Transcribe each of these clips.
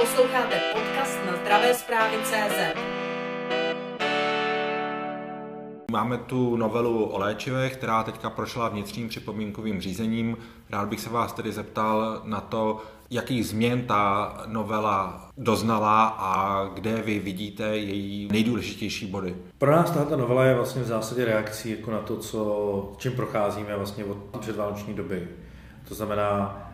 Posloucháte podcast na zdravé zprávy CZ. Máme tu novelu o léčivech, která teďka prošla vnitřním připomínkovým řízením. Rád bych se vás tedy zeptal na to, jakých změn ta novela doznala a kde vy vidíte její nejdůležitější body. Pro nás tato novela je vlastně v zásadě reakcí jako na to, co, čím procházíme vlastně od předvánoční doby. To znamená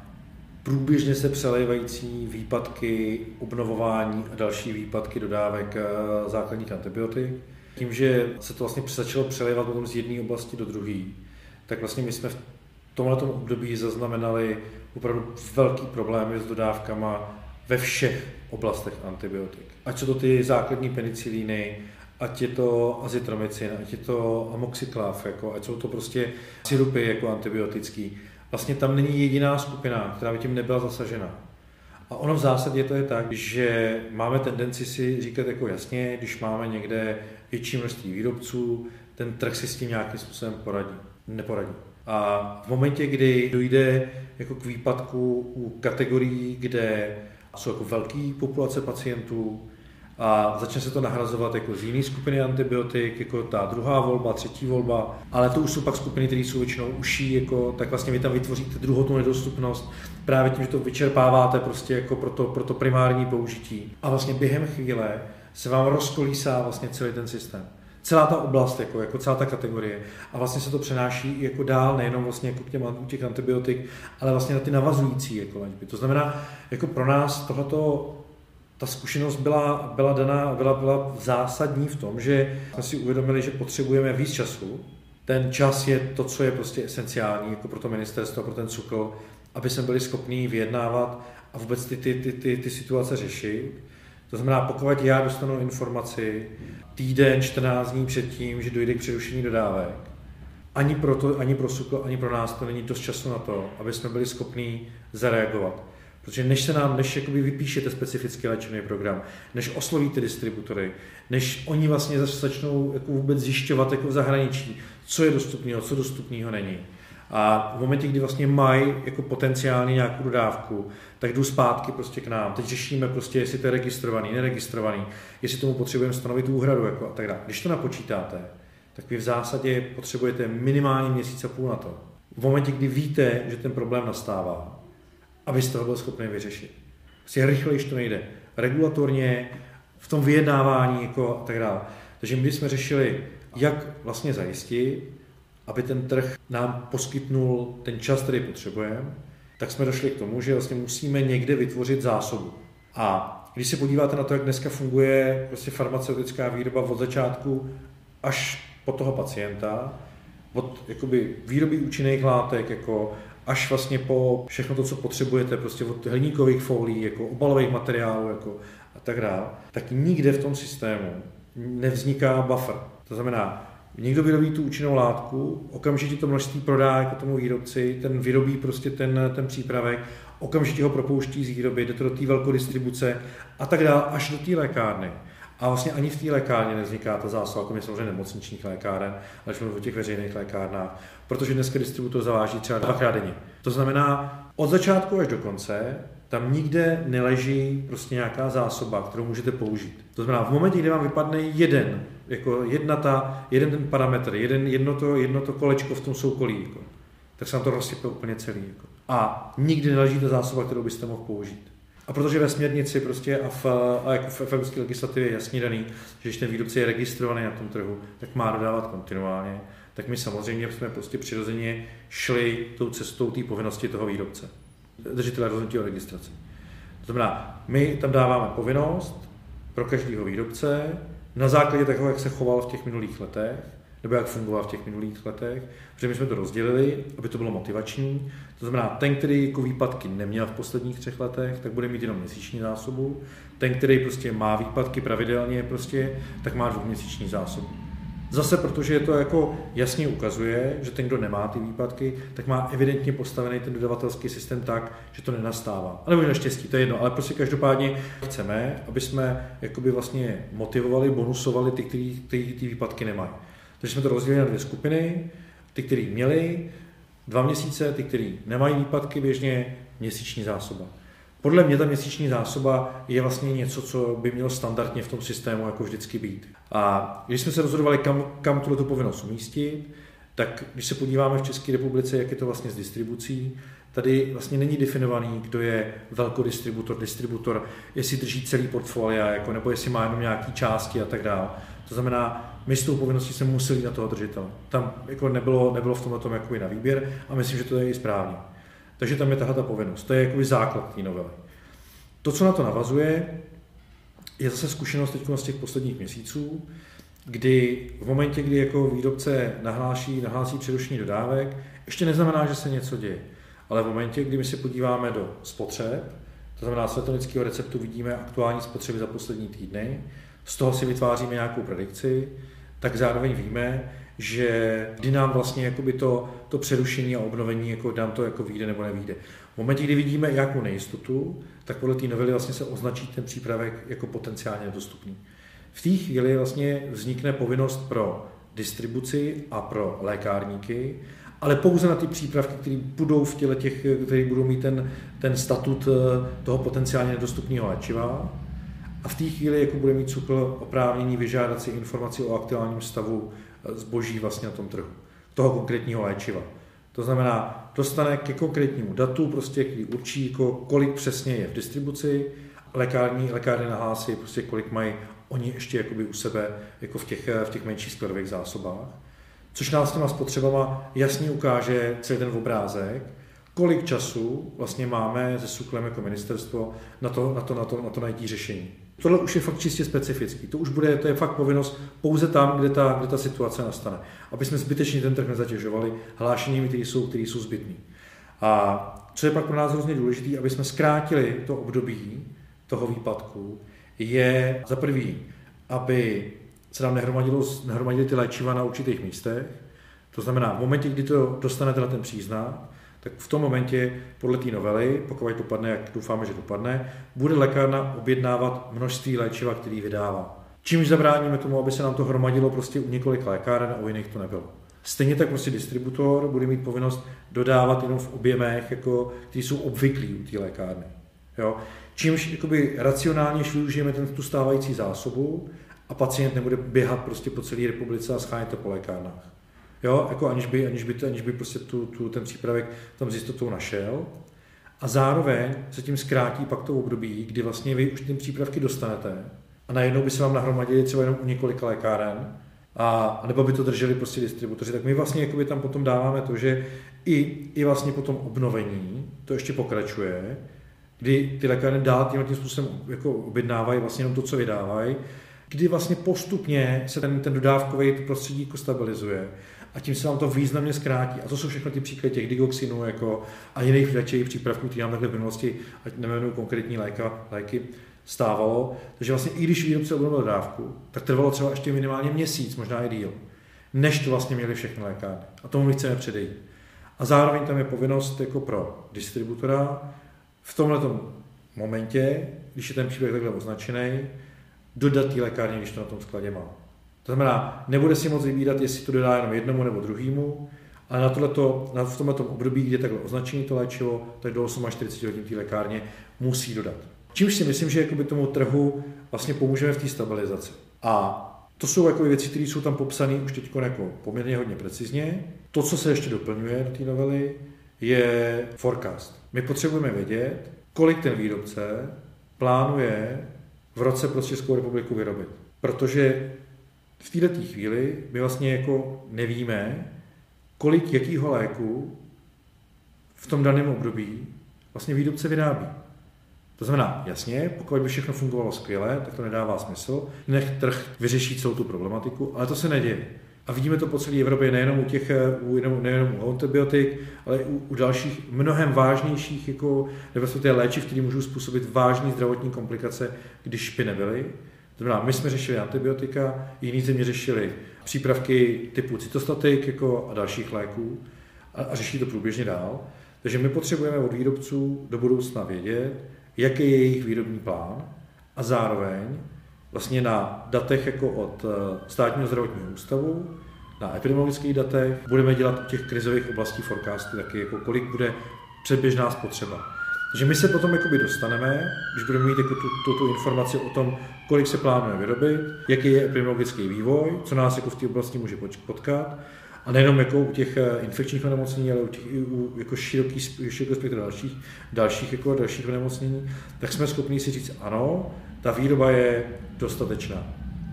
průběžně se přelévající výpadky obnovování a další výpadky dodávek eh, základních antibiotik. Tím, že se to vlastně začalo přelévat potom z jedné oblasti do druhé, tak vlastně my jsme v tomhle období zaznamenali opravdu velký problémy s dodávkama ve všech oblastech antibiotik. Ať jsou to ty základní penicilíny, ať je to azitromycin, ať je to amoxiclav, jako, ať jsou to prostě sirupy jako antibiotický. Vlastně tam není jediná skupina, která by tím nebyla zasažena. A ono v zásadě to je tak, že máme tendenci si říkat jako jasně, když máme někde větší množství výrobců, ten trh si s tím nějakým způsobem poradí, neporadí. A v momentě, kdy dojde jako k výpadku u kategorií, kde jsou jako velké populace pacientů, a začne se to nahrazovat jako z jiné skupiny antibiotik, jako ta druhá volba, třetí volba, ale to už jsou pak skupiny, které jsou většinou uší, jako, tak vlastně vy tam vytvoříte druhou tu nedostupnost právě tím, že to vyčerpáváte prostě jako pro to, pro to primární použití. A vlastně během chvíle se vám rozkolísá vlastně celý ten systém celá ta oblast, jako, jako celá ta kategorie. A vlastně se to přenáší jako dál, nejenom vlastně jako k těm těch antibiotik, ale vlastně na ty navazující jako léčby. To znamená, jako pro nás tohleto ta zkušenost byla, byla daná, byla, byla zásadní v tom, že jsme si uvědomili, že potřebujeme víc času. Ten čas je to, co je prostě esenciální jako pro to ministerstvo, pro ten cukl, aby jsme byli schopni vyjednávat a vůbec ty, ty, ty, ty, ty situace řešit. To znamená, pokud já dostanu informaci týden, 14 dní předtím, že dojde k přerušení dodávek, ani pro, to, ani pro SUKL, ani pro nás to není dost času na to, aby jsme byli schopni zareagovat. Protože než se nám, než jakoby vypíšete specifický léčebný program, než oslovíte distributory, než oni vlastně začnou jako vůbec zjišťovat jako v zahraničí, co je dostupného, co dostupného není. A v momentě, kdy vlastně mají jako potenciálně nějakou dodávku, tak jdu zpátky prostě k nám. Teď řešíme prostě, jestli to je registrovaný, neregistrovaný, jestli tomu potřebujeme stanovit úhradu jako a tak dále. Když to napočítáte, tak vy v zásadě potřebujete minimálně měsíc a půl na to. V momentě, kdy víte, že ten problém nastává, abyste toho byl schopný vyřešit. Prostě rychleji to nejde. Regulatorně, v tom vyjednávání jako a tak dále. Takže my jsme řešili, jak vlastně zajistit, aby ten trh nám poskytnul ten čas, který potřebujeme, tak jsme došli k tomu, že vlastně musíme někde vytvořit zásobu. A když se podíváte na to, jak dneska funguje prostě farmaceutická výroba od začátku až po toho pacienta, od jakoby výroby účinných látek, jako až vlastně po všechno to, co potřebujete, prostě od hliníkových folí, jako obalových materiálů jako a tak dále, tak nikde v tom systému nevzniká buffer. To znamená, někdo vyrobí tu účinnou látku, okamžitě to množství prodá jako tomu výrobci, ten vyrobí prostě ten, ten přípravek, okamžitě ho propouští z výroby, jde to do té velkodistribuce a tak dále, až do té lékárny. A vlastně ani v té lékárně nevzniká ta zásoba, jako samozřejmě nemocničních lékáren, ale v těch veřejných lékárnách, protože dneska distributor zaváží třeba dvakrát denně. To znamená, od začátku až do konce tam nikde neleží prostě nějaká zásoba, kterou můžete použít. To znamená, v momentě, kdy vám vypadne jeden, jako jedna ta, jeden ten parametr, jeden, jedno, to, jedno to kolečko v tom soukolí, jako, tak se vám to rozsype úplně celý. Jako. A nikdy neleží ta zásoba, kterou byste mohl použít. A protože ve směrnici prostě a, v, a jako v evropské legislativě je jasně daný, že když ten výrobce je registrovaný na tom trhu, tak má dodávat kontinuálně, tak my samozřejmě jsme prostě přirozeně šli tou cestou té povinnosti toho výrobce, držitele rozhodnutí o registraci. To znamená, my tam dáváme povinnost pro každého výrobce na základě toho, jak se choval v těch minulých letech, nebo jak fungoval v těch minulých letech, protože my jsme to rozdělili, aby to bylo motivační. To znamená, ten, který jako výpadky neměl v posledních třech letech, tak bude mít jenom měsíční zásobu. Ten, který prostě má výpadky pravidelně, prostě, tak má dvouměsíční zásobu. Zase protože to jako jasně ukazuje, že ten, kdo nemá ty výpadky, tak má evidentně postavený ten dodavatelský systém tak, že to nenastává. Ale nebo naštěstí, to je jedno, ale prostě každopádně chceme, aby jsme jakoby vlastně motivovali, bonusovali ty, kteří ty výpadky nemají. Takže jsme to rozdělili na dvě skupiny, ty, kteří měli dva měsíce, ty, kteří nemají výpadky běžně, měsíční zásoba. Podle mě ta měsíční zásoba je vlastně něco, co by mělo standardně v tom systému jako vždycky být. A když jsme se rozhodovali, kam, kam tuto povinnost umístit, tak když se podíváme v České republice, jak je to vlastně s distribucí, tady vlastně není definovaný, kdo je velkodistributor, distributor, jestli drží celý portfolia, jako, nebo jestli má jenom nějaké části a tak dále. To znamená, my s tou povinností jsme museli na toho držitele. Tam jako nebylo, nebylo v tomhle tom jako na výběr a myslím, že to je i správně. Takže tam je tahle ta povinnost. To je jako základ té novely. To, co na to navazuje, je zase zkušenost teď z těch posledních měsíců, kdy v momentě, kdy jako výrobce nahlásí, nahlásí přerušení dodávek, ještě neznamená, že se něco děje. Ale v momentě, kdy my se podíváme do spotřeb, to znamená světonického receptu vidíme aktuální spotřeby za poslední týdny, z toho si vytváříme nějakou predikci, tak zároveň víme, že kdy nám vlastně jakoby to, to přerušení a obnovení, jako nám to jako vyjde nebo nevíde. V momentě, kdy vidíme nějakou nejistotu, tak podle té novely vlastně se označí ten přípravek jako potenciálně nedostupný. V té chvíli vlastně vznikne povinnost pro distribuci a pro lékárníky, ale pouze na ty přípravky, které budou v těle těch, které budou mít ten, ten statut eh, toho potenciálně nedostupného léčiva. A v té chvíli jako bude mít SUKL oprávnění vyžádat si informaci o aktuálním stavu eh, zboží vlastně na tom trhu, toho konkrétního léčiva. To znamená, dostane ke konkrétnímu datu, prostě, který určí, jako, kolik přesně je v distribuci, lékární, lékárny nahlásí, prostě, kolik mají oni ještě jakoby u sebe jako v těch, v těch menších skladových zásobách. Což nás těma spotřebama jasně ukáže celý ten obrázek, kolik času vlastně máme se SUKLem jako ministerstvo na to, na to, na to, na to najít řešení. Tohle už je fakt čistě specifický. To už bude, to je fakt povinnost pouze tam, kde ta, kde ta situace nastane. Aby jsme zbytečně ten trh nezatěžovali hlášeními, které jsou, které jsou zbytný. A co je pak pro nás hrozně důležité, aby jsme zkrátili to období toho výpadku, je za prvý, aby se nám nehromadily ty léčiva na určitých místech. To znamená, v momentě, kdy to dostanete na ten příznak, tak v tom momentě podle té novely, pokud to dopadne, jak doufáme, že dopadne, bude lékárna objednávat množství léčiva, který vydává. Čímž zabráníme tomu, aby se nám to hromadilo prostě u několik lékáren a u jiných to nebylo. Stejně tak prostě distributor bude mít povinnost dodávat jenom v objemech, jako, které jsou obvyklí u té lékárny. Jo? Čímž jakoby racionálně využijeme ten, tu stávající zásobu a pacient nebude běhat prostě po celé republice a schánět to po lékárnách. Jo, jako aniž by, aniž by, aniž by prostě tu, tu, ten přípravek tam s jistotou našel. A zároveň se tím zkrátí pak to období, kdy vlastně vy už ty přípravky dostanete a najednou by se vám nahromadili třeba jenom u několika lékáren, a nebo by to drželi prostě distributoři, tak my vlastně jakoby tam potom dáváme to, že i, i vlastně potom obnovení to ještě pokračuje, kdy ty lékárny dál tím, tím způsobem jako objednávají vlastně jenom to, co vydávají, kdy vlastně postupně se ten, ten dodávkový prostředí jako stabilizuje a tím se vám to významně zkrátí. A to jsou všechno ty příklady těch digoxinů jako a jiných léčivých přípravků, které nám takhle v minulosti, ať nemenuji konkrétní léka, léky, stávalo. Takže vlastně i když výrobce obnovil dodávku, tak trvalo třeba ještě minimálně měsíc, možná i díl, než to vlastně měli všechny lékárny. A tomu my chceme předejít. A zároveň tam je povinnost jako pro distributora v tomhle momentě, když je ten příběh takhle označený, dodat té lékárně, když to na tom skladě má. To znamená, nebude si moc vybírat, jestli to dodá jenom jednomu nebo druhému, ale na tohleto, na, v tomto období, kdy je takhle označení to léčivo, tak do 48 hodin té lékárně musí dodat. Čímž si myslím, že jakoby tomu trhu vlastně pomůžeme v té stabilizaci. A to jsou jako věci, které jsou tam popsané už teď jako poměrně hodně precizně. To, co se ještě doplňuje do té novely, je forecast. My potřebujeme vědět, kolik ten výrobce plánuje v roce pro Českou republiku vyrobit. Protože v této chvíli my vlastně jako nevíme, kolik jakýho léku v tom daném období vlastně výrobce vyrábí. To znamená, jasně, pokud by všechno fungovalo skvěle, tak to nedává smysl. Nech trh vyřeší celou tu problematiku, ale to se neděje. A vidíme to po celé Evropě nejenom u těch, u, nejenom u antibiotik, ale i u, u dalších mnohem vážnějších, jako, nebo jsou ty léčiv, které můžou způsobit vážné zdravotní komplikace, když by nebyly. Znamená, my jsme řešili antibiotika, jiní země řešili přípravky typu cytostatik jako a dalších léků a, a řeší to průběžně dál. Takže my potřebujeme od výrobců do budoucna vědět, jaký je jejich výrobní plán a zároveň vlastně na datech jako od eh, státního zdravotního ústavu, na epidemiologických datech, budeme dělat u těch krizových oblastí forecasty taky, jako kolik bude předběžná spotřeba. Takže my se potom jakoby dostaneme, když budeme mít jako tu, tu, tu informaci o tom, kolik se plánuje vyrobit, jaký je epidemiologický vývoj, co nás jako v té oblasti může potkat, a nejenom jako u těch eh, infekčních onemocnění, ale u těch, u jako široký, široký spektrum dalších, dalších, jako dalších onemocnění, tak jsme schopni si říct, ano, ta výroba je dostatečná.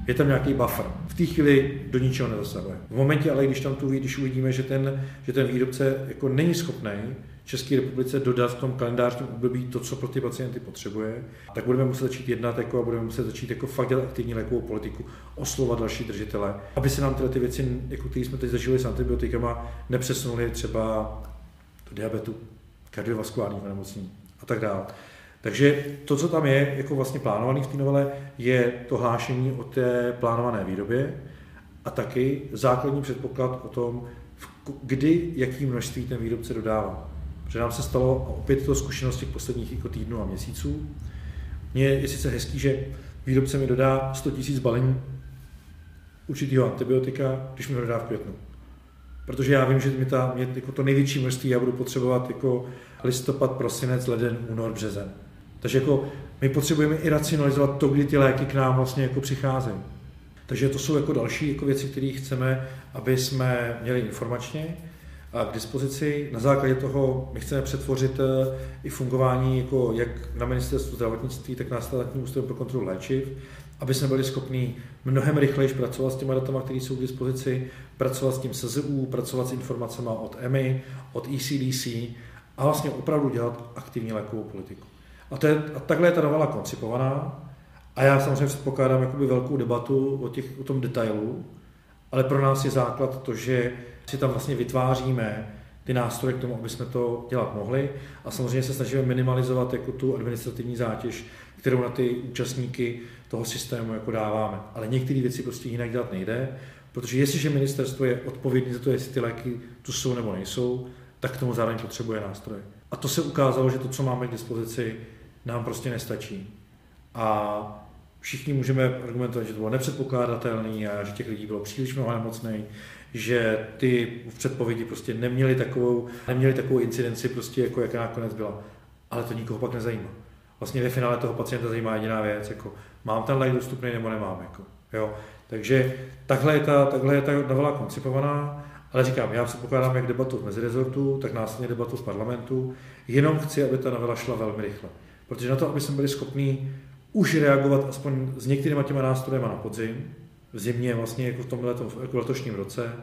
Je tam nějaký buffer. V té chvíli do ničeho nezasahuje. V momentě ale, když tam tu, když uvidíme, že ten, že ten výrobce jako není schopný České republice dodat v tom kalendářním období to, co pro ty pacienty potřebuje, tak budeme muset začít jednat jako a budeme muset začít jako fakt dělat aktivní lékovou politiku, oslovat další držitele, aby se nám tyhle ty věci, jako které jsme teď zažili s antibiotikama, nepřesunuly třeba do diabetu, kardiovaskulárních onemocnění a tak dále. Takže to, co tam je jako vlastně plánovaný v té novele, je to hlášení o té plánované výrobě a taky základní předpoklad o tom, kdy, jaký množství ten výrobce dodává. Protože nám se stalo, a opět to zkušenost těch posledních jako týdnů a měsíců, mně je sice hezký, že výrobce mi dodá 100 000 balení určitého antibiotika, když mi ho dodá v květnu. Protože já vím, že mi ta, mě, jako to největší množství já budu potřebovat jako listopad, prosinec, leden, únor, březen. Takže jako my potřebujeme i racionalizovat to, kdy ty léky k nám vlastně jako přicházejí. Takže to jsou jako další jako věci, které chceme, aby jsme měli informačně k dispozici. Na základě toho my chceme přetvořit eh, i fungování jako jak na ministerstvu zdravotnictví, tak na státním ústavu pro kontrolu léčiv, aby jsme byli schopni mnohem rychleji pracovat s těma datama, které jsou k dispozici, pracovat s tím SZU, pracovat s informacemi od EMI, od ECDC a vlastně opravdu dělat aktivní lékovou politiku. A, to je, a takhle je ta novela koncipovaná. A já samozřejmě předpokládám jakoby velkou debatu o, těch, o tom detailu, ale pro nás je základ to, že si tam vlastně vytváříme ty nástroje k tomu, aby jsme to dělat mohli a samozřejmě se snažíme minimalizovat jako tu administrativní zátěž, kterou na ty účastníky toho systému jako dáváme. Ale některé věci prostě jinak dělat nejde, protože jestliže ministerstvo je odpovědné za to, jestli ty léky tu jsou nebo nejsou, tak k tomu zároveň potřebuje nástroje. A to se ukázalo, že to, co máme k dispozici, nám prostě nestačí. A všichni můžeme argumentovat, že to bylo nepředpokládatelné a že těch lidí bylo příliš mnoho nemocných, že ty předpovědi prostě neměli takovou, neměli takovou incidenci, prostě jako jaká nakonec byla. Ale to nikoho pak nezajímá. Vlastně ve finále toho pacienta zajímá jediná věc, jako mám ten lék dostupný nebo nemám. Jako, jo. Takže takhle je, ta, takhle je ta novela koncipovaná, ale říkám, já předpokládám jak debatu v mezirezortu, tak následně debatu v parlamentu, jenom chci, aby ta novela šla velmi rychle. Protože na to, aby jsme byli schopni už reagovat aspoň s některýma těma nástrojema na podzim, v zimě vlastně jako v tomhle jako letošním roce,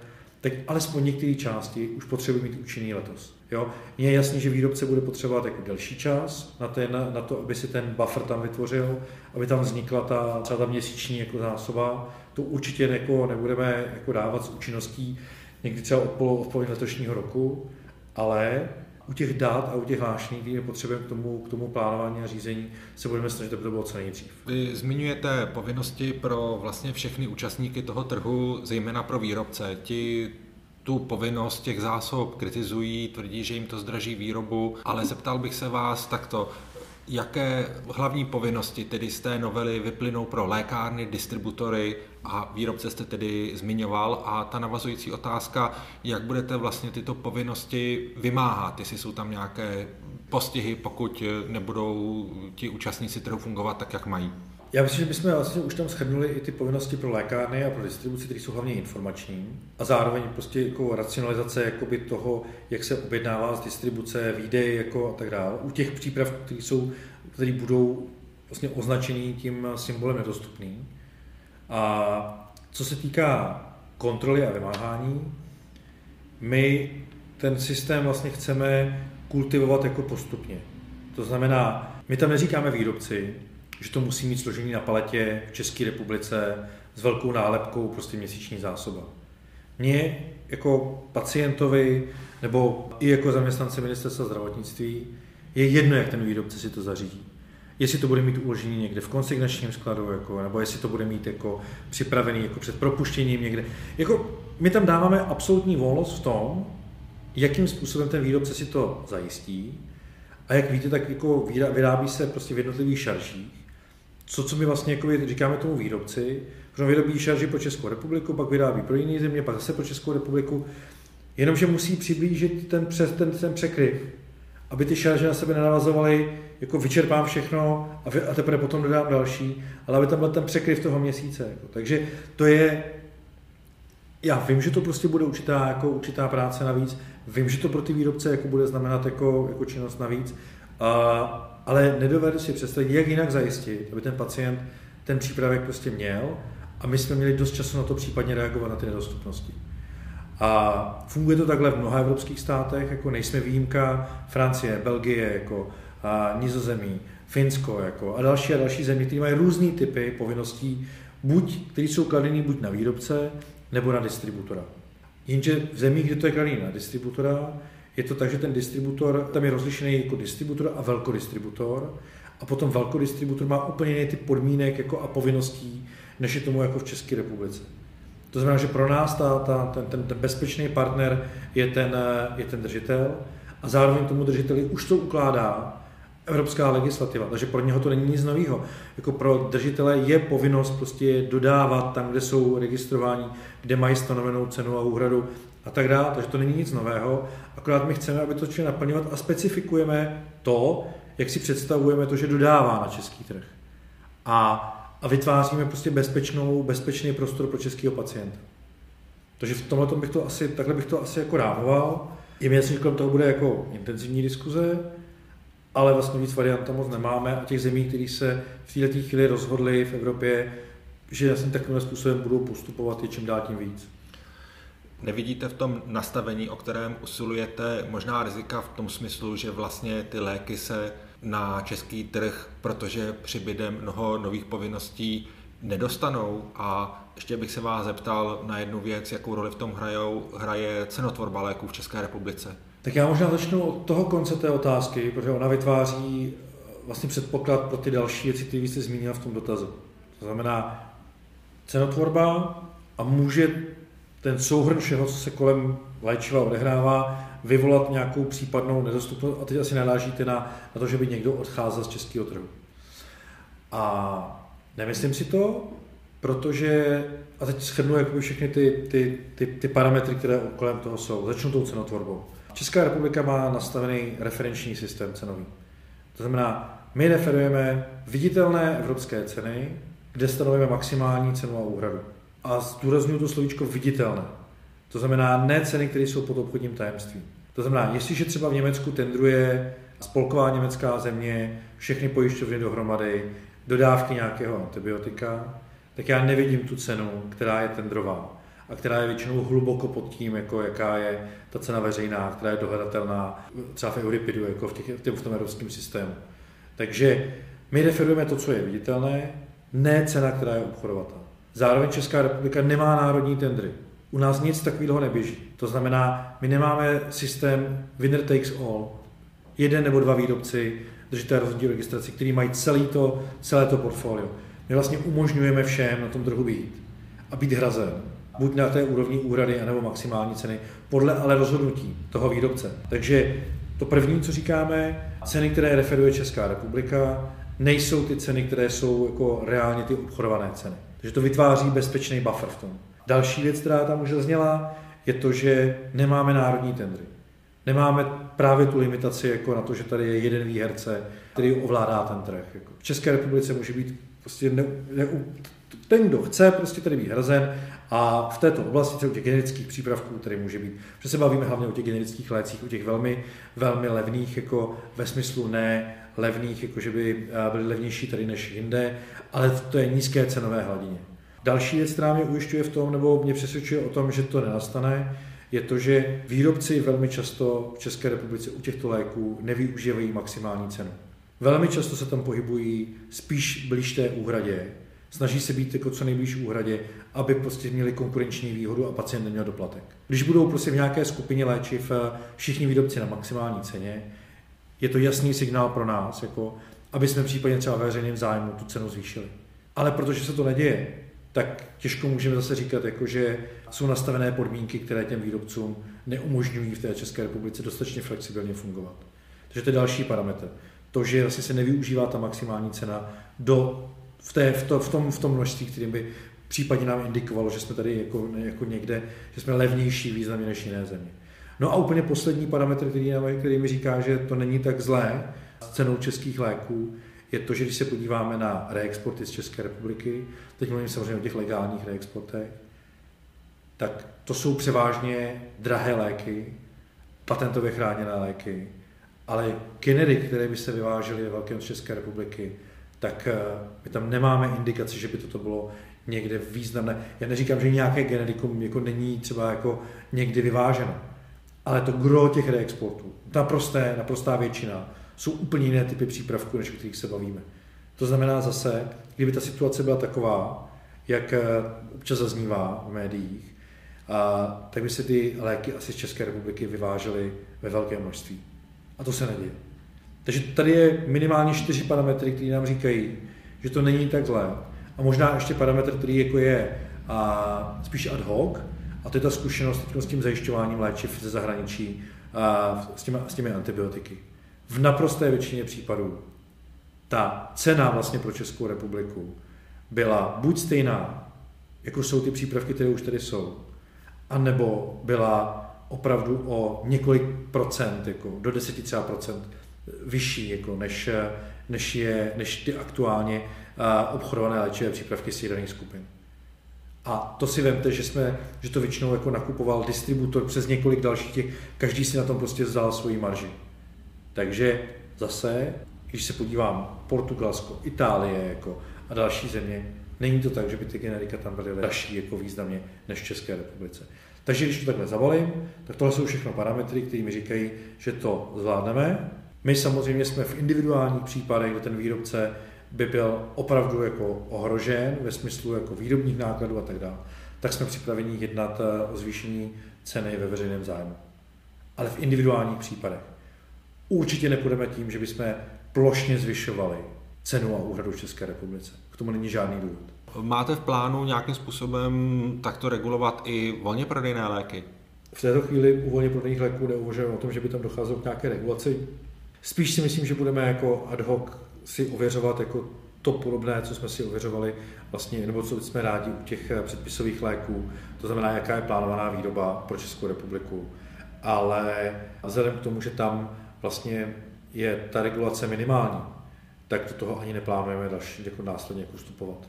tak alespoň některé části už potřebují mít účinný letos. Jo? Mně je jasný, že výrobce bude potřebovat jako delší čas na, ten, na to, aby si ten buffer tam vytvořil, aby tam vznikla ta, třeba ta měsíční jako zásoba. To určitě jako nebudeme jako dávat s účinností někdy třeba od, polo, od letošního roku, ale u těch dat a u těch hlášení, které potřebujeme k tomu, k tomu plánování a řízení, se budeme snažit, aby to bylo co nejdřív. Vy zmiňujete povinnosti pro vlastně všechny účastníky toho trhu, zejména pro výrobce. Ti tu povinnost těch zásob kritizují, tvrdí, že jim to zdraží výrobu, ale zeptal bych se vás takto, jaké hlavní povinnosti tedy z té novely vyplynou pro lékárny, distributory a výrobce jste tedy zmiňoval a ta navazující otázka, jak budete vlastně tyto povinnosti vymáhat, jestli jsou tam nějaké postihy, pokud nebudou ti účastníci trhu fungovat tak, jak mají. Já myslím, že bychom vlastně už tam schrnuli i ty povinnosti pro lékárny a pro distribuci, které jsou hlavně informační a zároveň prostě jako racionalizace jakoby toho, jak se objednává z distribuce, výdej jako a tak dále. U těch příprav, které jsou, které budou vlastně označený tím symbolem nedostupný. A co se týká kontroly a vymáhání, my ten systém vlastně chceme kultivovat jako postupně. To znamená, my tam neříkáme výrobci, že to musí mít složení na paletě v České republice s velkou nálepkou prostě měsíční zásoba. Mně jako pacientovi nebo i jako zaměstnance ministerstva zdravotnictví je jedno, jak ten výrobce si to zařídí. Jestli to bude mít uložený někde v konsignačním skladu, jako, nebo jestli to bude mít jako připravený jako před propuštěním někde. Jako, my tam dáváme absolutní volnost v tom, jakým způsobem ten výrobce si to zajistí. A jak víte, tak jako vyrábí se prostě v jednotlivých šaržích co, co my vlastně jako říkáme tomu výrobci, protože vyrobí šarži pro Českou republiku, pak vyrábí pro jiné země, pak zase pro Českou republiku, jenomže musí přiblížit ten, přes, ten, ten překryv. aby ty šarže na sebe nenavazovaly, jako vyčerpám všechno a, vy, a teprve potom dodám další, ale aby tam byl ten překryv toho měsíce. Jako. Takže to je, já vím, že to prostě bude určitá, jako určitá práce navíc, vím, že to pro ty výrobce jako bude znamenat jako, jako činnost navíc, a, ale nedovedu si představit, jak jinak zajistit, aby ten pacient ten přípravek prostě měl a my jsme měli dost času na to případně reagovat na ty nedostupnosti. A funguje to takhle v mnoha evropských státech, jako nejsme výjimka, Francie, Belgie, jako a Nizozemí, Finsko jako, a další a další země, které mají různé typy povinností, buď, které jsou kladené buď na výrobce, nebo na distributora. Jenže v zemích, kde to je kladené na distributora, je to tak, že ten distributor, tam je rozlišený jako distributor a velkodistributor, a potom velkodistributor má úplně jiný typ podmínek jako a povinností, než je tomu jako v České republice. To znamená, že pro nás ta, ta, ten, ten, ten bezpečný partner je ten, je ten držitel a zároveň tomu držiteli už to ukládá evropská legislativa, takže pro něho to není nic nového. Jako pro držitele je povinnost prostě dodávat tam, kde jsou registrováni, kde mají stanovenou cenu a úhradu a tak dále, takže to není nic nového, akorát my chceme, aby to začali naplňovat a specifikujeme to, jak si představujeme to, že dodává na český trh. A a vytváříme prostě bezpečnou, bezpečný prostor pro českého pacienta. Takže v tomhle bych to asi, takhle bych to asi jako rámoval. Je mi jasný, že kolem toho bude jako intenzivní diskuze, ale vlastně víc variant tam moc nemáme a těch zemí, které se v této chvíli rozhodly v Evropě, že vlastně takovým způsobem budou postupovat, je čím dál tím víc. Nevidíte v tom nastavení, o kterém usilujete, možná rizika v tom smyslu, že vlastně ty léky se na český trh, protože přibyde mnoho nových povinností, nedostanou. A ještě bych se vás zeptal na jednu věc, jakou roli v tom hrajou, hraje cenotvorba léků v České republice. Tak já možná začnu od toho konce té otázky, protože ona vytváří vlastně předpoklad pro ty další věci, které jste zmínil v tom dotazu. To znamená cenotvorba a může ten souhrn všeho, co se kolem léčiva odehrává, vyvolat nějakou případnou nedostupnost a teď asi narážíte na, na to, že by někdo odcházel z českého trhu. A nemyslím si to, protože, a teď shrnu jakoby všechny ty, ty, ty, ty parametry, které kolem toho jsou. Začnu tou cenotvorbou. Česká republika má nastavený referenční systém cenový. To znamená, my referujeme viditelné evropské ceny, kde stanovíme maximální cenu a úhradu. A zdůraznuju to slovíčko viditelné. To znamená ne ceny, které jsou pod obchodním tajemstvím. To znamená, jestliže třeba v Německu tendruje spolková německá země všechny pojišťovny dohromady, dodávky nějakého antibiotika, tak já nevidím tu cenu, která je tendrová a která je většinou hluboko pod tím, jako jaká je ta cena veřejná, která je dohledatelná třeba v Euripidu, jako v, těch, v tom evropském systému. Takže my referujeme to, co je viditelné, ne cena, která je obchodovatelná. Zároveň Česká republika nemá národní tendry. U nás nic takového neběží. To znamená, my nemáme systém winner takes all. Jeden nebo dva výrobci, držitel rozhodí registraci, který mají celý to, celé to portfolio. My vlastně umožňujeme všem na tom trhu být a být hrazen. Buď na té úrovni úhrady, anebo maximální ceny, podle ale rozhodnutí toho výrobce. Takže to první, co říkáme, ceny, které referuje Česká republika, nejsou ty ceny, které jsou jako reálně ty obchodované ceny. Takže to vytváří bezpečný buffer v tom. Další věc, která tam už zazněla, je to, že nemáme národní tendry. Nemáme právě tu limitaci jako na to, že tady je jeden výherce, který ovládá ten trh. Jako v České republice může být prostě ne, ne, ten, kdo chce, prostě tady být hrazen a v této oblasti, u těch generických přípravků, tady může být, že se bavíme hlavně o těch generických lécích, o těch velmi, velmi levných, jako ve smyslu ne levných, jako že by eh, byly levnější tady než jinde, ale to je nízké cenové hladině. Další věc, která mě ujišťuje v tom, nebo mě přesvědčuje o tom, že to nenastane, je to, že výrobci velmi často v České republice u těchto léků nevyužívají maximální cenu. Velmi často se tam pohybují spíš blíž té úhradě, snaží se být jako co nejblíž úhradě, aby prostě měli konkurenční výhodu a pacient neměl doplatek. Když budou prostě v nějaké skupině léčiv eh, všichni výrobci na maximální ceně, je to jasný signál pro nás, jako aby jsme případně třeba veřejným zájmu tu cenu zvýšili. Ale protože se to neděje, tak těžko můžeme zase říkat, jako, že jsou nastavené podmínky, které těm výrobcům neumožňují v té České republice dostatečně flexibilně fungovat. Takže to je další parametr. To, že vlastně se nevyužívá ta maximální cena do, v, té, v, to, v, tom, v tom množství, kterým by případně nám indikovalo, že jsme tady jako, jako někde, že jsme levnější významně než jiné země. No a úplně poslední parametr, který, který mi říká, že to není tak zlé s cenou českých léků, je to, že když se podíváme na reexporty z České republiky, teď mluvím samozřejmě o těch legálních reexportech, tak to jsou převážně drahé léky, patentově chráněné léky, ale genery, které by se vyvážely ve velkém z České republiky, tak eh, my tam nemáme indikaci, že by toto bylo někde významné. Já neříkám, že nějaké generikum jako není třeba jako někdy vyváženo, ale to gro těch reexportů, ta prosté, naprostá většina, jsou úplně jiné typy přípravků, než o kterých se bavíme. To znamená zase, kdyby ta situace byla taková, jak eh, občas zaznívá v médiích, a, tak by se ty léky asi z České republiky vyvážely ve velké množství. A to se neděje. Takže tady je minimálně čtyři parametry, které nám říkají, že to není tak. A možná ještě parametr, který jako je a, spíš ad hoc, a to je ta zkušenost s tím zajišťováním léčiv ze zahraničí a, s, těmi, s těmi antibiotiky. V naprosté většině případů ta cena vlastně pro Českou republiku byla buď stejná, jako jsou ty přípravky, které už tady jsou, anebo byla opravdu o několik procent, jako do deseti třeba procent vyšší, jako než, než, je, než ty aktuálně obchodované léčivé přípravky z daných skupin. A to si vemte, že, jsme, že to většinou jako nakupoval distributor přes několik dalších těch, každý si na tom prostě vzal svoji marži. Takže zase, když se podívám Portugalsko, Itálie jako a další země, není to tak, že by ty generika tam byly dražší jako významně než v České republice. Takže když to takhle zavolím, tak tohle jsou všechno parametry, které mi říkají, že to zvládneme. My samozřejmě jsme v individuálních případech, kde ten výrobce by byl opravdu jako ohrožen ve smyslu jako výrobních nákladů a tak dále, tak jsme připraveni jednat eh, o zvýšení ceny ve veřejném zájmu. Ale v individuálních případech. Určitě nepůjdeme tím, že bychom plošně zvyšovali cenu a úhradu v České republice. K tomu není žádný důvod. Máte v plánu nějakým způsobem takto regulovat i volně prodejné léky? V této chvíli u volně prodejných léků neuvažujeme o tom, že by tam docházelo k nějaké regulaci. Spíš si myslím, že budeme jako ad hoc si ověřovat jako to podobné, co jsme si ověřovali vlastně, nebo co jsme rádi u těch předpisových léků, to znamená, jaká je plánovaná výroba pro Českou republiku. Ale vzhledem k tomu, že tam vlastně je ta regulace minimální, tak do toho ani neplánujeme další jako následně jako vstupovat.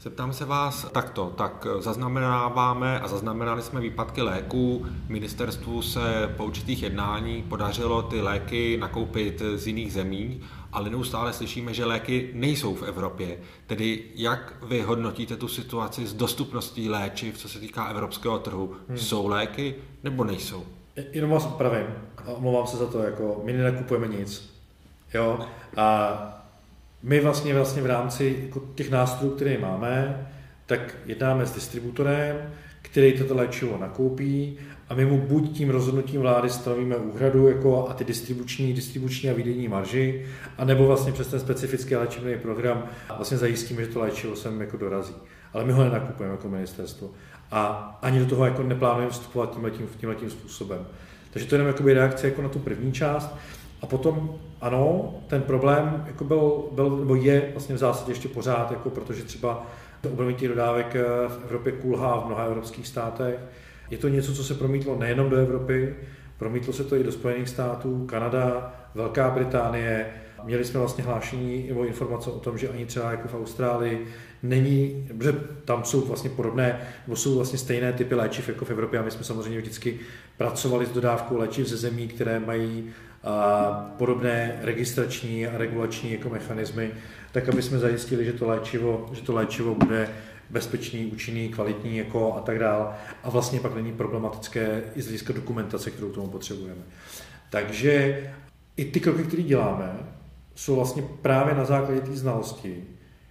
Zeptám se vás takto. Tak zaznamenáváme a zaznamenali jsme výpadky léků. Ministerstvu se po určitých jednání podařilo ty léky nakoupit z jiných zemí, ale neustále slyšíme, že léky nejsou v Evropě. Tedy jak vy hodnotíte tu situaci s dostupností léčiv, co se týká evropského trhu? Hmm. Jsou léky nebo nejsou? Jenom vás opravím omlouvám se za to, jako my nenakupujeme nic. Jo? A my vlastně, vlastně v rámci jako těch nástrojů, které máme, tak jednáme s distributorem, který toto léčivo nakoupí a my mu buď tím rozhodnutím vlády stanovíme úhradu jako a ty distribuční, distribuční a výdejní marži, anebo vlastně přes ten specifický léčebný program vlastně zajistíme, že to léčivo sem jako dorazí. Ale my ho nenakupujeme jako ministerstvo. A ani do toho jako neplánujeme vstupovat tímhletím, tímhletím způsobem. Takže to je jenom reakce jako na tu první část. A potom ano, ten problém jako byl, byl, nebo je vlastně v zásadě ještě pořád, jako protože třeba to obnovití dodávek eh, v Evropě kulhá v mnoha evropských státech. Je to něco, co se promítlo nejenom do Evropy, promítlo se to i do Spojených států, Kanada, Velká Británie. Měli jsme vlastně hlášení nebo informace o tom, že ani třeba jako v Austrálii není, protože tam jsou vlastně podobné, nebo jsou vlastně stejné typy léčiv jako v Evropě a my jsme samozřejmě vždycky pracovali s dodávkou léčiv ze zemí, které mají a podobné registrační a regulační jako mechanismy, tak aby jsme zajistili, že to léčivo, že to léčivo bude bezpečný, účinný, kvalitní jako a tak dále. A vlastně pak není problematické i z hlediska dokumentace, kterou tomu potřebujeme. Takže i ty kroky, které děláme, jsou vlastně právě na základě té znalosti,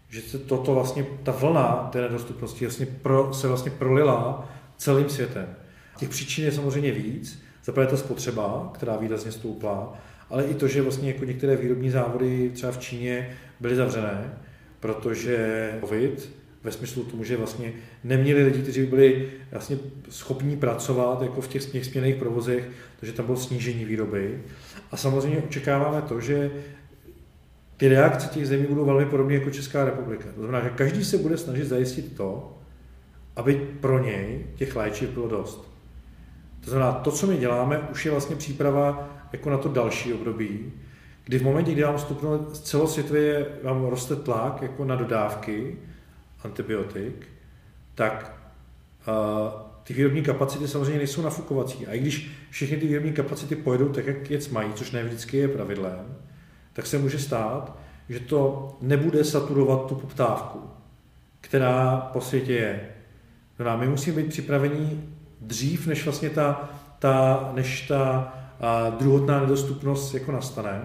že se toto vlastně, ta vlna té nedostupnosti vlastně pro, se vlastně prolila celým světem. Těch příčin je samozřejmě víc, Zaprvé ta spotřeba, která výrazně stoupla, ale i to, že vlastně jako některé výrobní závody třeba v Číně byly zavřené, protože COVID ve smyslu tomu, že vlastně neměli lidi, kteří by byli vlastně schopní pracovat jako v těch, těch směných provozech, takže tam bylo snížení výroby. A samozřejmě očekáváme to, že ty reakce těch zemí budou velmi podobné jako Česká republika. To znamená, že každý se bude snažit zajistit to, aby pro něj těch léčiv bylo dost. To znamená, to, co my děláme, už je vlastně příprava jako na to další období, kdy v momentě, kdy vám vstupno celosvětově vám roste tlak jako na dodávky antibiotik, tak uh, ty výrobní kapacity samozřejmě nejsou nafukovací. A i když všechny ty výrobní kapacity pojedou tak, jak jet mají, což ne vždycky je pravidlem, tak se může stát, že to nebude saturovat tu poptávku, která po světě je. No my musíme být připraveni dřív, než vlastně ta, ta, než ta a, druhotná nedostupnost jako nastane.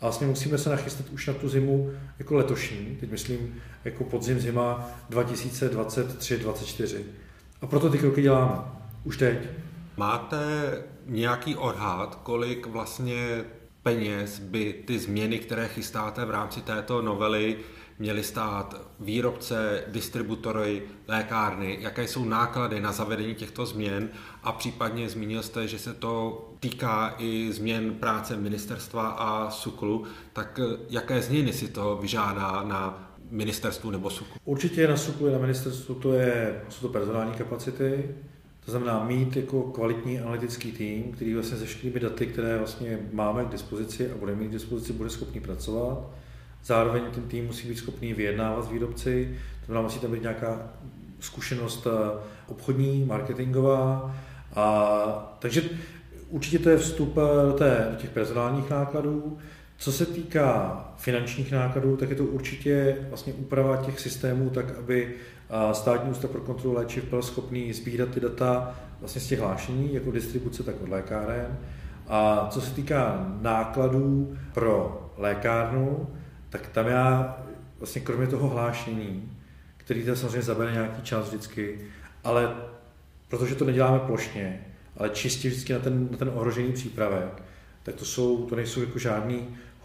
A vlastně musíme se nachystat už na tu zimu jako letošní, teď myslím jako podzim zima 2023-2024. A proto ty kroky děláme. Už teď. Máte nějaký odhad, kolik vlastně peněz by ty změny, které chystáte v rámci této novely, měly stát výrobce, distributory, lékárny, jaké jsou náklady na zavedení těchto změn? A případně zmínil jste, že se to týká i změn práce ministerstva a SUKLu, tak jaké změny si to vyžádá na ministerstvu nebo SUKLu? Určitě na SUKLu na ministerstvu to je, jsou to personální kapacity, to znamená mít jako kvalitní analytický tým, který vlastně se všemi daty, které vlastně máme k dispozici a bude mít k dispozici, bude schopný pracovat. Zároveň ten tým musí být schopný vyjednávat s výrobci, to znamená, musí tam být nějaká zkušenost eh, obchodní, marketingová. A, takže určitě to je vstup eh, do, té, do těch personálních nákladů. Co se týká finančních nákladů, tak je to určitě vlastně úprava těch systémů tak, aby státní ústav pro kontrolu léčiv byl schopný sbírat ty data vlastně z těch hlášení, jako distribuce, tak od lékáren. A co se týká nákladů pro lékárnu, tak tam já vlastně kromě toho hlášení, který tam samozřejmě zabere nějaký čas vždycky, ale protože to neděláme plošně, ale čistě vždycky na ten, na ten ohrožený přípravek, tak to, jsou, to nejsou jako žádné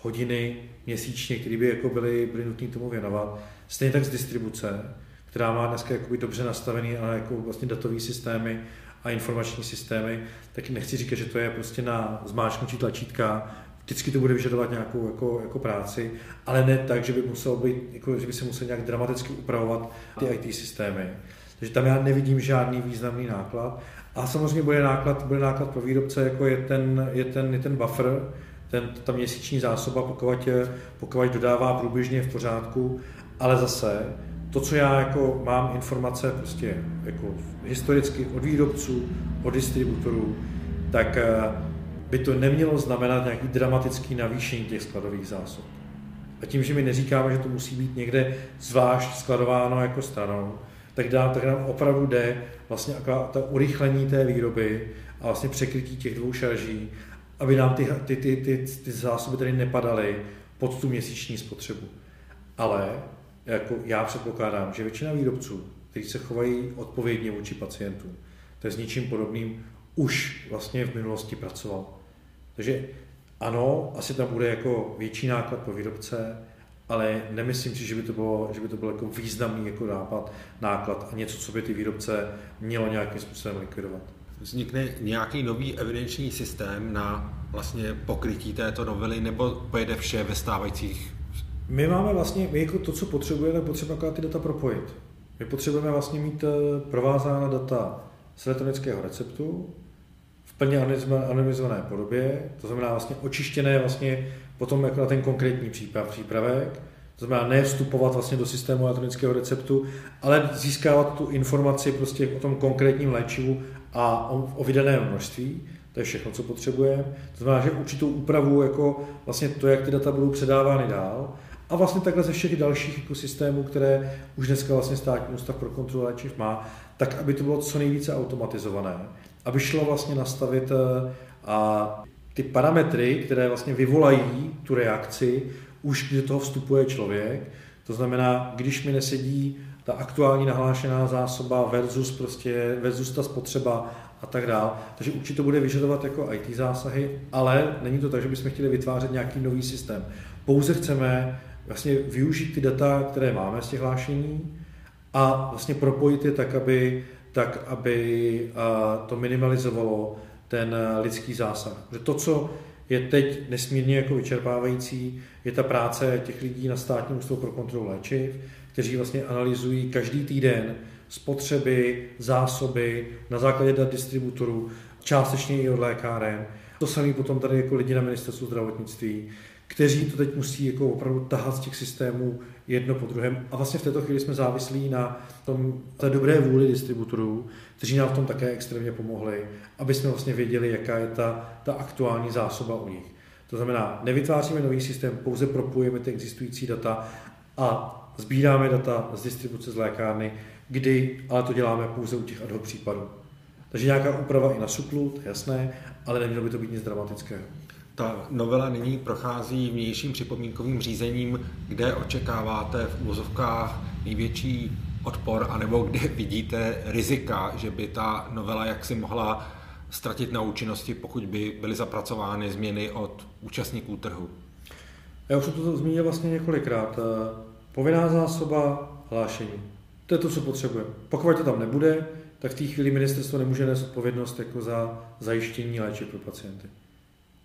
hodiny měsíčně, které by jako byly, byly nutné tomu věnovat. Stejně tak z distribuce, která má dneska jakoby dobře nastavený ale jako vlastně datový systémy a informační systémy, tak nechci říkat, že to je prostě na zmáčknutí tlačítka, vždycky to bude vyžadovat nějakou jako, jako práci, ale ne tak, že by, musel být, jako, že by se musel nějak dramaticky upravovat ty IT systémy. Takže tam já nevidím žádný významný náklad. A samozřejmě bude náklad, bude náklad pro výrobce, jako je ten, je ten, je ten buffer, ten, ta měsíční zásoba, pokud, pokud dodává průběžně v pořádku, ale zase to, co já jako mám informace prostě jako historicky od výrobců, od distributorů, tak eh, by to nemělo znamenat nějaký dramatický navýšení těch skladových zásob. A tím, že my neříkáme, že to musí být někde zvlášť skladováno jako stranou, tak, dá, tak nám opravdu jde vlastně ta urychlení té výroby a vlastně překrytí těch dvou šarží, aby nám ty, ty, ty, ty, ty zásoby tady nepadaly pod tu měsíční spotřebu. Ale jako já předpokládám, že většina výrobců, kteří se chovají odpovědně vůči pacientům, to je s ničím podobným, už vlastně v minulosti pracoval. Takže ano, asi tam bude jako větší náklad pro výrobce, ale nemyslím si, že by to bylo, že by to byl jako významný jako nápad, náklad a něco, co by ty výrobce mělo nějakým způsobem likvidovat. Vznikne nějaký nový evidenční systém na vlastně pokrytí této novely, nebo pojede vše ve stávajících my máme vlastně, my jako to, co potřebujeme, potřebujeme ty data propojit. My potřebujeme vlastně mít eh, provázána data z elektronického receptu v plně anonymizované podobě, to znamená vlastně očištěné vlastně potom jako na ten konkrétní příprav, přípravek, to znamená ne vstupovat vlastně do systému elektronického receptu, ale získávat tu informaci prostě o tom konkrétním léčivu a o, o vydaném množství. To je všechno, co potřebujeme. To znamená, že určitou úpravu, jako vlastně to, jak ty data budou předávány dál, a vlastně takhle ze všech dalších ekosystémů, které už dneska vlastně státní ústav pro kontrolu léčiv má, tak aby to bylo co nejvíce automatizované. Aby šlo vlastně nastavit eh, a ty parametry, které vlastně vyvolají tu reakci, už když do toho vstupuje člověk. To znamená, když mi nesedí ta aktuální nahlášená zásoba versus, prostě, versus ta spotřeba a tak dále. Takže určitě to bude vyžadovat jako IT zásahy, ale není to tak, že bychom chtěli vytvářet nějaký nový systém. Pouze chceme vlastně využít ty data, které máme z těch hlášení a vlastně propojit je tak, aby, tak, aby to minimalizovalo ten lidský zásah. Protože to, co je teď nesmírně jako vyčerpávající, je ta práce těch lidí na státním ústavu pro kontrolu léčiv, kteří vlastně analyzují každý týden spotřeby, zásoby na základě dat distributorů, částečně i od lékáren. To samé potom tady jako lidi na ministerstvu zdravotnictví, kteří to teď musí jako opravdu tahat z těch systémů jedno po druhém. A vlastně v této chvíli jsme závislí na tom, té dobré vůli distributorů, kteří nám v tom také extrémně pomohli, aby jsme vlastně věděli, jaká je ta, ta aktuální zásoba u nich. To znamená, nevytváříme nový systém, pouze propojujeme ty existující data a sbíráme data z distribuce z lékárny, kdy, ale to děláme pouze u těch ad hoc případů. Takže nějaká úprava i na SUKLu, to je jasné, ale nemělo by to být nic dramatického. Ta novela nyní prochází vnějším připomínkovým řízením, kde očekáváte v úvozovkách největší odpor, anebo kde vidíte rizika, že by ta novela jaksi mohla ztratit na účinnosti, pokud by byly zapracovány změny od účastníků trhu? Já už jsem to zmínil vlastně několikrát. Povinná zásoba, hlášení. To je to, co potřebujeme. Pokud to tam nebude, tak v té chvíli ministerstvo nemůže nést odpovědnost jako za zajištění léčiv pro pacienty.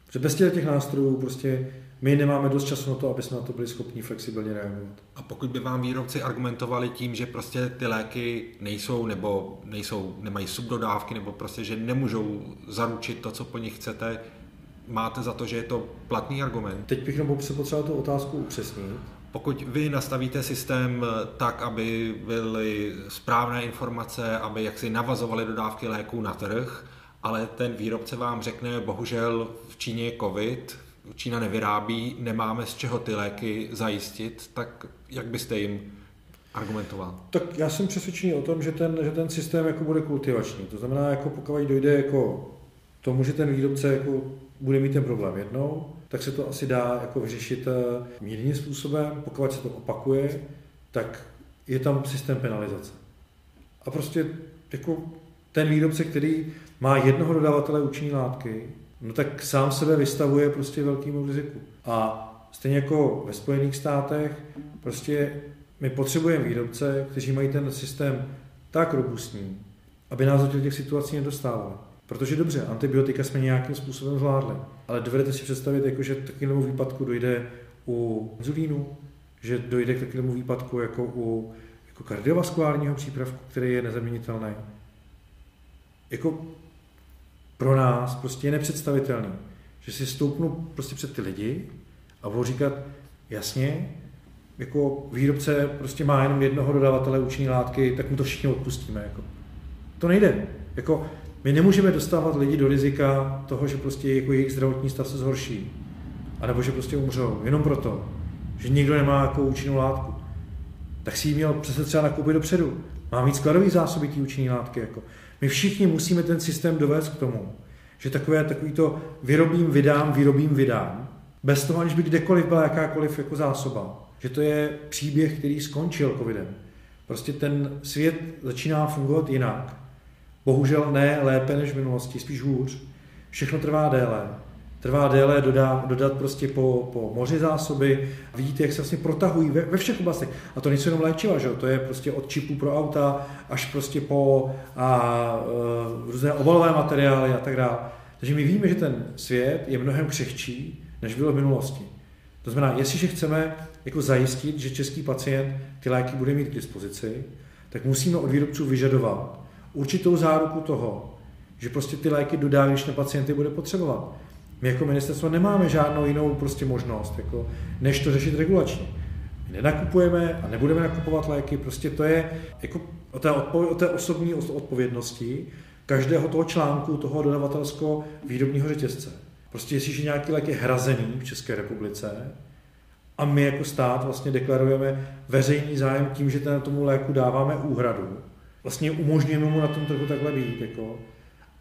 Protože bez těch nástrojů prostě my nemáme dost času na to, aby jsme na to byli schopni flexibilně reagovat. A pokud by vám výrobci argumentovali tím, že prostě ty léky nejsou nebo nejsou, nemají subdodávky nebo prostě, že nemůžou zaručit to, co po nich chcete, máte za to, že je to platný argument? Teď bych se potřeboval tu otázku upřesnit. Pokud vy nastavíte systém tak, aby byly správné informace, aby jaksi navazovaly dodávky léků na trh, ale ten výrobce vám řekne, bohužel v Číně je covid, Čína nevyrábí, nemáme z čeho ty léky zajistit, tak jak byste jim argumentoval? Tak já jsem přesvědčený o tom, že ten, že ten systém jako bude kultivační. To znamená, jako pokud dojde jako tomu, že ten výrobce jako bude mít ten problém jednou, tak se to asi dá jako vyřešit eh, mírným způsobem. Pokud se to opakuje, tak je tam systém penalizace. A prostě jako ten výrobce, který má jednoho dodavatele účinné látky, no tak sám sebe vystavuje prostě velkému riziku. A stejně jako ve Spojených státech, prostě my potřebujeme výrobce, kteří mají ten systém tak robustní, aby nás do těch situací nedostávali. Protože dobře, antibiotika jsme nějakým způsobem zvládli, ale dovedete si představit, jako, že takovému výpadku dojde u inzulínu, že dojde k takovému výpadku jako u jako kardiovaskulárního přípravku, který je nezaměnitelný. Jako pro nás prostě je nepředstavitelný, že si stoupnu prostě před ty lidi a budu říkat, jasně, jako výrobce prostě má jenom jednoho dodavatele účinné látky, tak mu to všichni odpustíme. Jako. To nejde. Jako, my nemůžeme dostávat lidi do rizika toho, že prostě jako jejich zdravotní stav se zhorší. A nebo že prostě umřou. Jenom proto, že někdo nemá jako účinnou látku. Tak si ji měl přece třeba nakoupit dopředu. Má mít skladový zásoby té účinné látky. Jako. My všichni musíme ten systém dovést k tomu, že takové takový to vyrobím, vydám, vyrobím, vydám, bez toho, aniž by kdekoliv byla jakákoliv jako zásoba. Že to je příběh, který skončil covidem. Prostě ten svět začíná fungovat jinak. Bohužel ne lépe než v minulosti, spíš hůř. Všechno trvá déle. Trvá déle dodat, dodat prostě po, po moři zásoby. Vidíte, jak se vlastně protahují ve, ve všech oblastech. A to nejsou jenom léčiva, že? to je prostě od čipů pro auta až prostě po a, a, e, různé obalové materiály a tak dále. Takže my víme, že ten svět je mnohem křehčí, než bylo v minulosti. To znamená, jestliže chceme jako zajistit, že český pacient ty léky bude mít k dispozici, tak musíme od výrobců vyžadovat určitou záruku toho, že prostě ty léky dodá, když na pacienty bude potřebovat. My jako ministerstvo nemáme žádnou jinou prostě možnost, jako, než to řešit regulačně. My nenakupujeme a nebudeme nakupovat léky, prostě to je jako o té, odpo- o té osobní odpovědnosti každého toho článku, toho dodavatelského výrobního řetězce. Prostě jestliže nějaký lék je hrazený v České republice a my jako stát vlastně deklarujeme veřejný zájem tím, že na tomu léku dáváme úhradu, vlastně umožňujeme mu na tom trhu takhle být. Jako,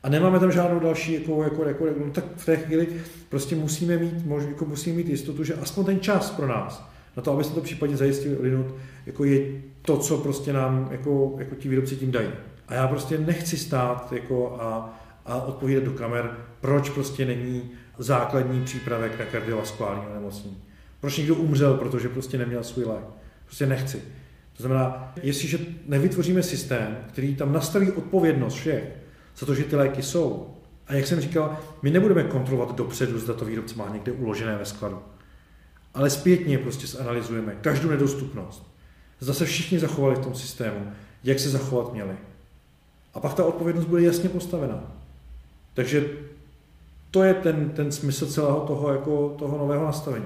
a nemáme tam žádnou další, jako, jako, jako, no, tak v té chvíli prostě musíme mít, možná, jako musíme mít jistotu, že aspoň ten čas pro nás, na to, aby se to případně zajistili odinut, jako je to, co prostě nám jako, jako ti výrobci tím dají. A já prostě nechci stát jako a, a odpovídat do kamer, proč prostě není základní přípravek na kardiovaskulární onemocnění. Proč někdo umřel, protože prostě neměl svůj lék. Prostě nechci. To znamená, jestliže nevytvoříme systém, který tam nastaví odpovědnost všech za to, že ty léky jsou, a jak jsem říkal, my nebudeme kontrolovat dopředu, zda to výrobce má někde uložené ve skladu. Ale zpětně prostě zanalizujeme každou nedostupnost. Zda se všichni zachovali v tom systému, jak se zachovat měli. A pak ta odpovědnost bude jasně postavená. Takže to je ten, ten smysl celého toho, jako toho nového nastavení.